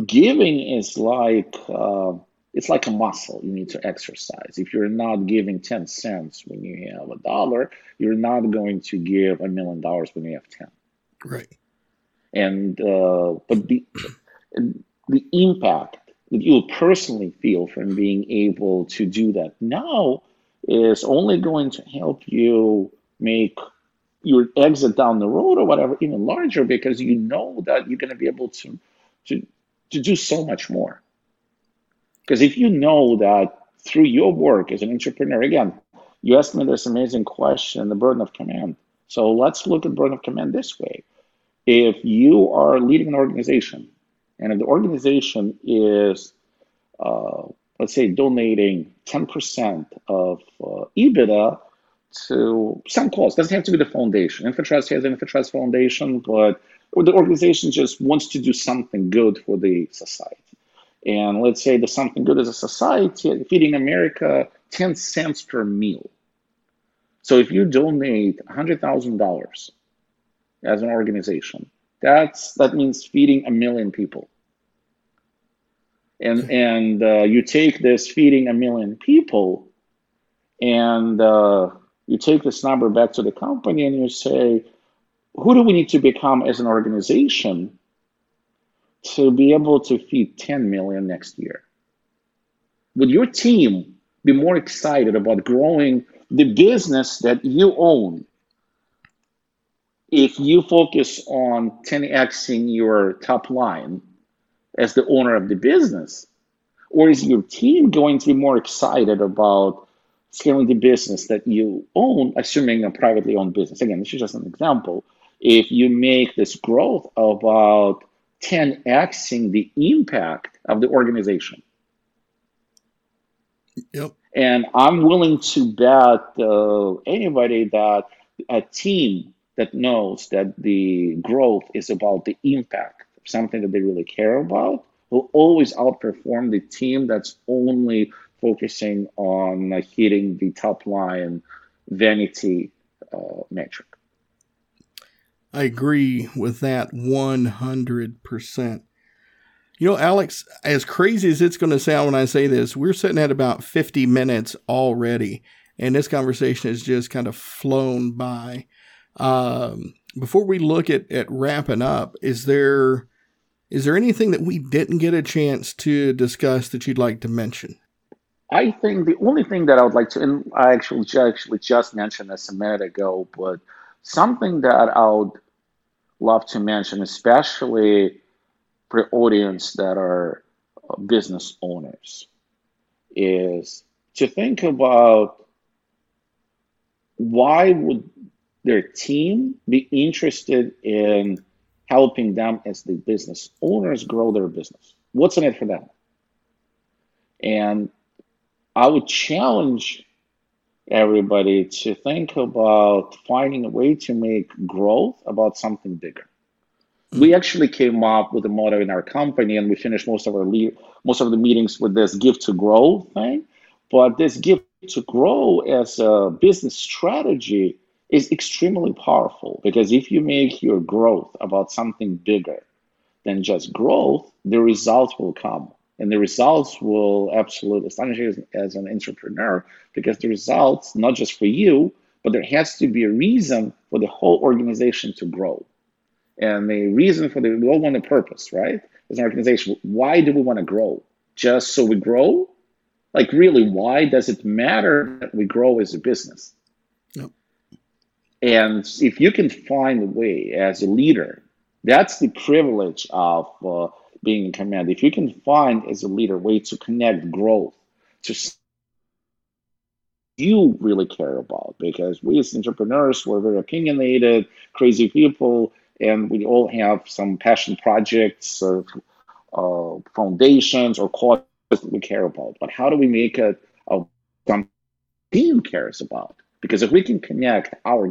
giving is like uh, it's like a muscle you need to exercise. If you're not giving 10 cents when you have a dollar, you're not going to give a million dollars when you have 10. Right. And, uh, but the, the impact that you'll personally feel from being able to do that now is only going to help you make your exit down the road or whatever even larger because you know that you're going to be able to to to do so much more because if you know that through your work as an entrepreneur, again, you asked me this amazing question, the burden of command. So let's look at burden of command this way. If you are leading an organization, and if the organization is, uh, let's say, donating 10% of uh, EBITDA to some cause, doesn't have to be the foundation. InfoTrust has an InfoTrust Foundation, but the organization just wants to do something good for the society and let's say there's something good as a society, feeding America 10 cents per meal. So if you donate $100,000 as an organization, that's that means feeding a million people. And and uh, you take this feeding a million people, and uh, you take this number back to the company, and you say, who do we need to become as an organization to be able to feed 10 million next year? Would your team be more excited about growing the business that you own if you focus on 10xing your top line as the owner of the business? Or is your team going to be more excited about scaling the business that you own, assuming a privately owned business? Again, this is just an example. If you make this growth about 10xing the impact of the organization. Yep. And I'm willing to bet uh, anybody that a team that knows that the growth is about the impact something that they really care about will always outperform the team that's only focusing on hitting the top line vanity uh, metric. I agree with that 100%. You know, Alex, as crazy as it's going to sound when I say this, we're sitting at about 50 minutes already, and this conversation has just kind of flown by. Um, before we look at, at wrapping up, is there is there anything that we didn't get a chance to discuss that you'd like to mention? I think the only thing that I would like to, and I actually actually just mentioned this a minute ago, but Something that I would love to mention, especially for audience that are business owners, is to think about why would their team be interested in helping them as the business owners grow their business? What's in it for them? And I would challenge everybody to think about finding a way to make growth about something bigger. Mm-hmm. We actually came up with a motto in our company, and we finished most of our le- most of the meetings with this "give to grow" thing. But this "give to grow" as a business strategy is extremely powerful because if you make your growth about something bigger than just growth, the results will come. And the results will absolutely astonish you as, as an entrepreneur because the results, not just for you, but there has to be a reason for the whole organization to grow. And the reason for the, we all want a purpose, right? As an organization, why do we want to grow? Just so we grow? Like, really, why does it matter that we grow as a business? And if you can find a way as a leader, that's the privilege of uh, being in command. If you can find as a leader way to connect growth to you really care about, because we as entrepreneurs, we're very opinionated, crazy people, and we all have some passion projects or uh, foundations or causes that we care about. But how do we make it a, team cares about? Because if we can connect our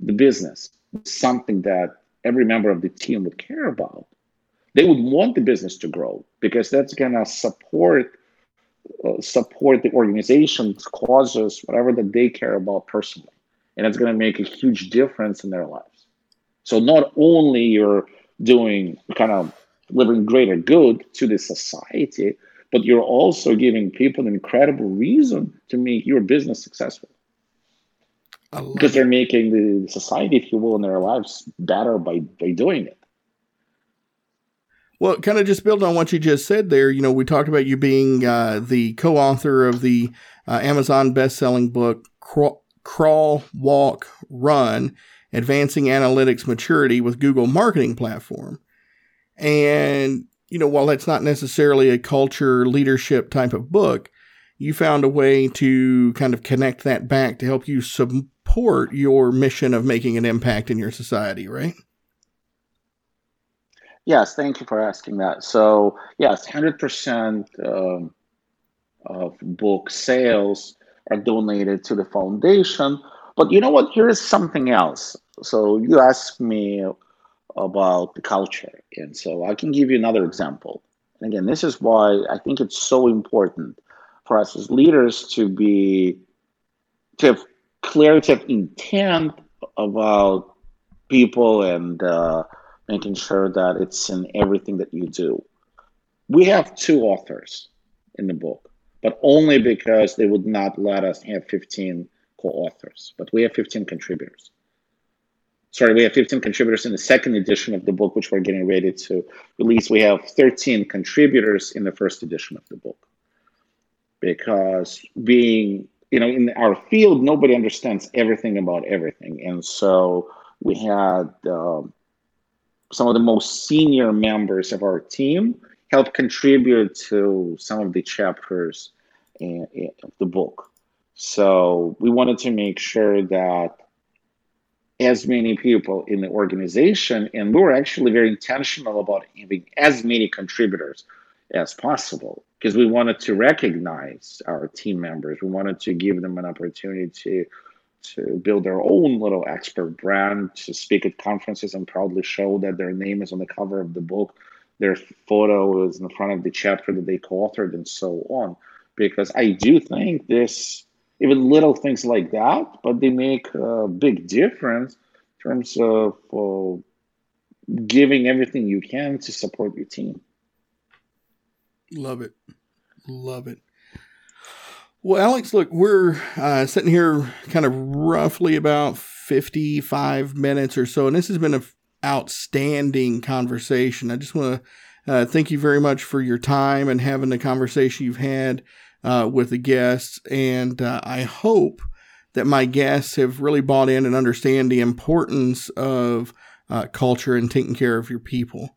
the business something that every member of the team would care about, they would want the business to grow because that's going to support uh, support the organization's causes, whatever that they care about personally, and it's going to make a huge difference in their lives. So not only you're doing kind of delivering greater good to the society, but you're also giving people an incredible reason to make your business successful because they're making the society, if you will, in their lives better by, by doing it. Well, kind of just building on what you just said there, you know, we talked about you being uh, the co author of the uh, Amazon best selling book, Crawl, Crawl, Walk, Run Advancing Analytics Maturity with Google Marketing Platform. And, you know, while that's not necessarily a culture leadership type of book, you found a way to kind of connect that back to help you support your mission of making an impact in your society, right? Yes, thank you for asking that. So, yes, 100% um, of book sales are donated to the foundation. But you know what? Here is something else. So, you asked me about the culture. And so, I can give you another example. And again, this is why I think it's so important for us as leaders to be to have clarity of intent about people and uh, making sure that it's in everything that you do. We have two authors in the book, but only because they would not let us have 15 co authors, but we have 15 contributors. Sorry, we have 15 contributors in the second edition of the book, which we're getting ready to release. We have 13 contributors in the first edition of the book. Because being you know, in our field, nobody understands everything about everything. And so we had um, some of the most senior members of our team help contribute to some of the chapters in, in, of the book. So we wanted to make sure that as many people in the organization, and we were actually very intentional about having as many contributors as possible because we wanted to recognize our team members. We wanted to give them an opportunity to to build their own little expert brand, to speak at conferences and proudly show that their name is on the cover of the book, their photo is in front of the chapter that they co-authored, and so on. Because I do think this, even little things like that, but they make a big difference in terms of uh, giving everything you can to support your team. Love it. Love it. Well, Alex, look, we're uh, sitting here kind of roughly about 55 minutes or so, and this has been an outstanding conversation. I just want to uh, thank you very much for your time and having the conversation you've had uh, with the guests. And uh, I hope that my guests have really bought in and understand the importance of uh, culture and taking care of your people.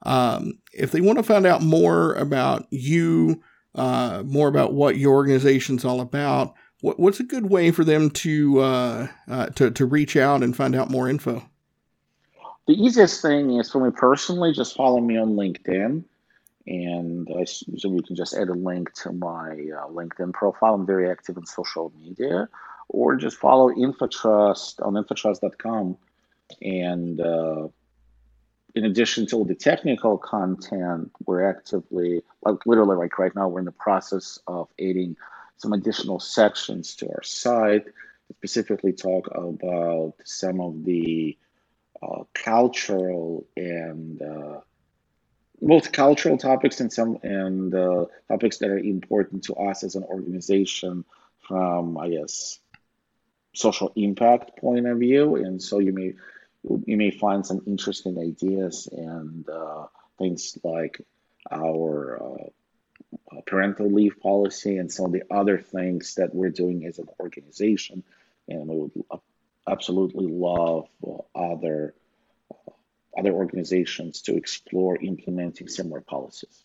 Um, if they want to find out more about you, uh, more about what your organization's all about, what, what's a good way for them to, uh, uh, to to reach out and find out more info? The easiest thing is for me personally, just follow me on LinkedIn, And I assume you can just add a link to my uh, LinkedIn profile. I'm very active in social media, or just follow InfoTrust on infotrust.com. And uh, in addition to all the technical content, we're actively, like literally, like right now, we're in the process of adding some additional sections to our site that specifically talk about some of the uh, cultural and uh, both cultural topics and some and uh, topics that are important to us as an organization from, I guess, social impact point of view. And so you may you may find some interesting ideas and uh, things like our uh, parental leave policy and some of the other things that we're doing as an organization. And we would absolutely love uh, other uh, other organizations to explore implementing similar policies.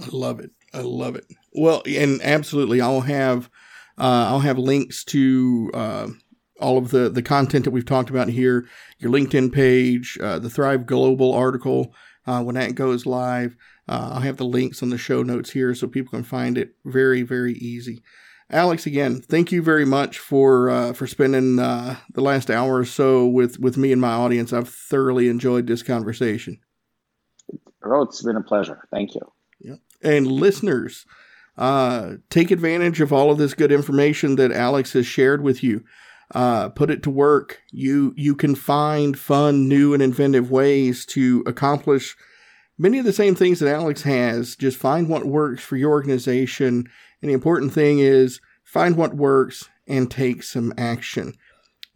I love it. I love it. Well, and absolutely, I'll have uh, I'll have links to uh, all of the the content that we've talked about here. Your LinkedIn page, uh, the Thrive Global article uh, when that goes live. Uh, I'll have the links on the show notes here so people can find it very very easy. Alex, again, thank you very much for uh, for spending uh, the last hour or so with with me and my audience. I've thoroughly enjoyed this conversation. Oh, it's been a pleasure. Thank you. Yeah. And listeners, uh, take advantage of all of this good information that Alex has shared with you. Uh, put it to work. You you can find fun, new, and inventive ways to accomplish many of the same things that Alex has. Just find what works for your organization and the important thing is find what works and take some action.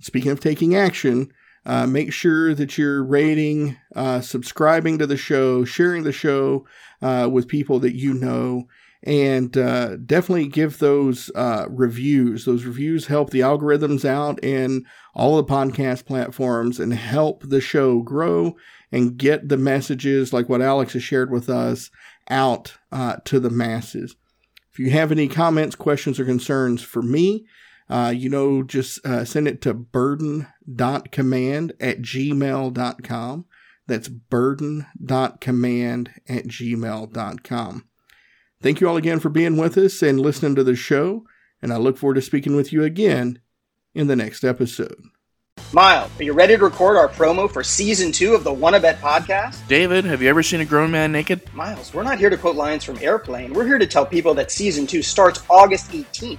Speaking of taking action, uh, make sure that you're rating, uh, subscribing to the show, sharing the show uh, with people that you know, and uh, definitely give those uh, reviews. Those reviews help the algorithms out in all the podcast platforms and help the show grow and get the messages like what Alex has shared with us out uh, to the masses. If you have any comments, questions, or concerns for me, uh, you know, just uh, send it to burden.command at gmail.com. That's burden.command at gmail.com. Thank you all again for being with us and listening to the show, and I look forward to speaking with you again in the next episode. Miles, are you ready to record our promo for season two of the Wanna Bet podcast? David, have you ever seen a grown man naked? Miles, we're not here to quote lines from Airplane. We're here to tell people that season two starts August 18th.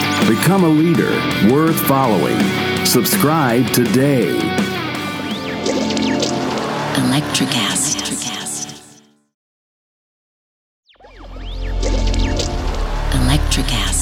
Become a leader worth following. Subscribe today. Electricast. Electricast.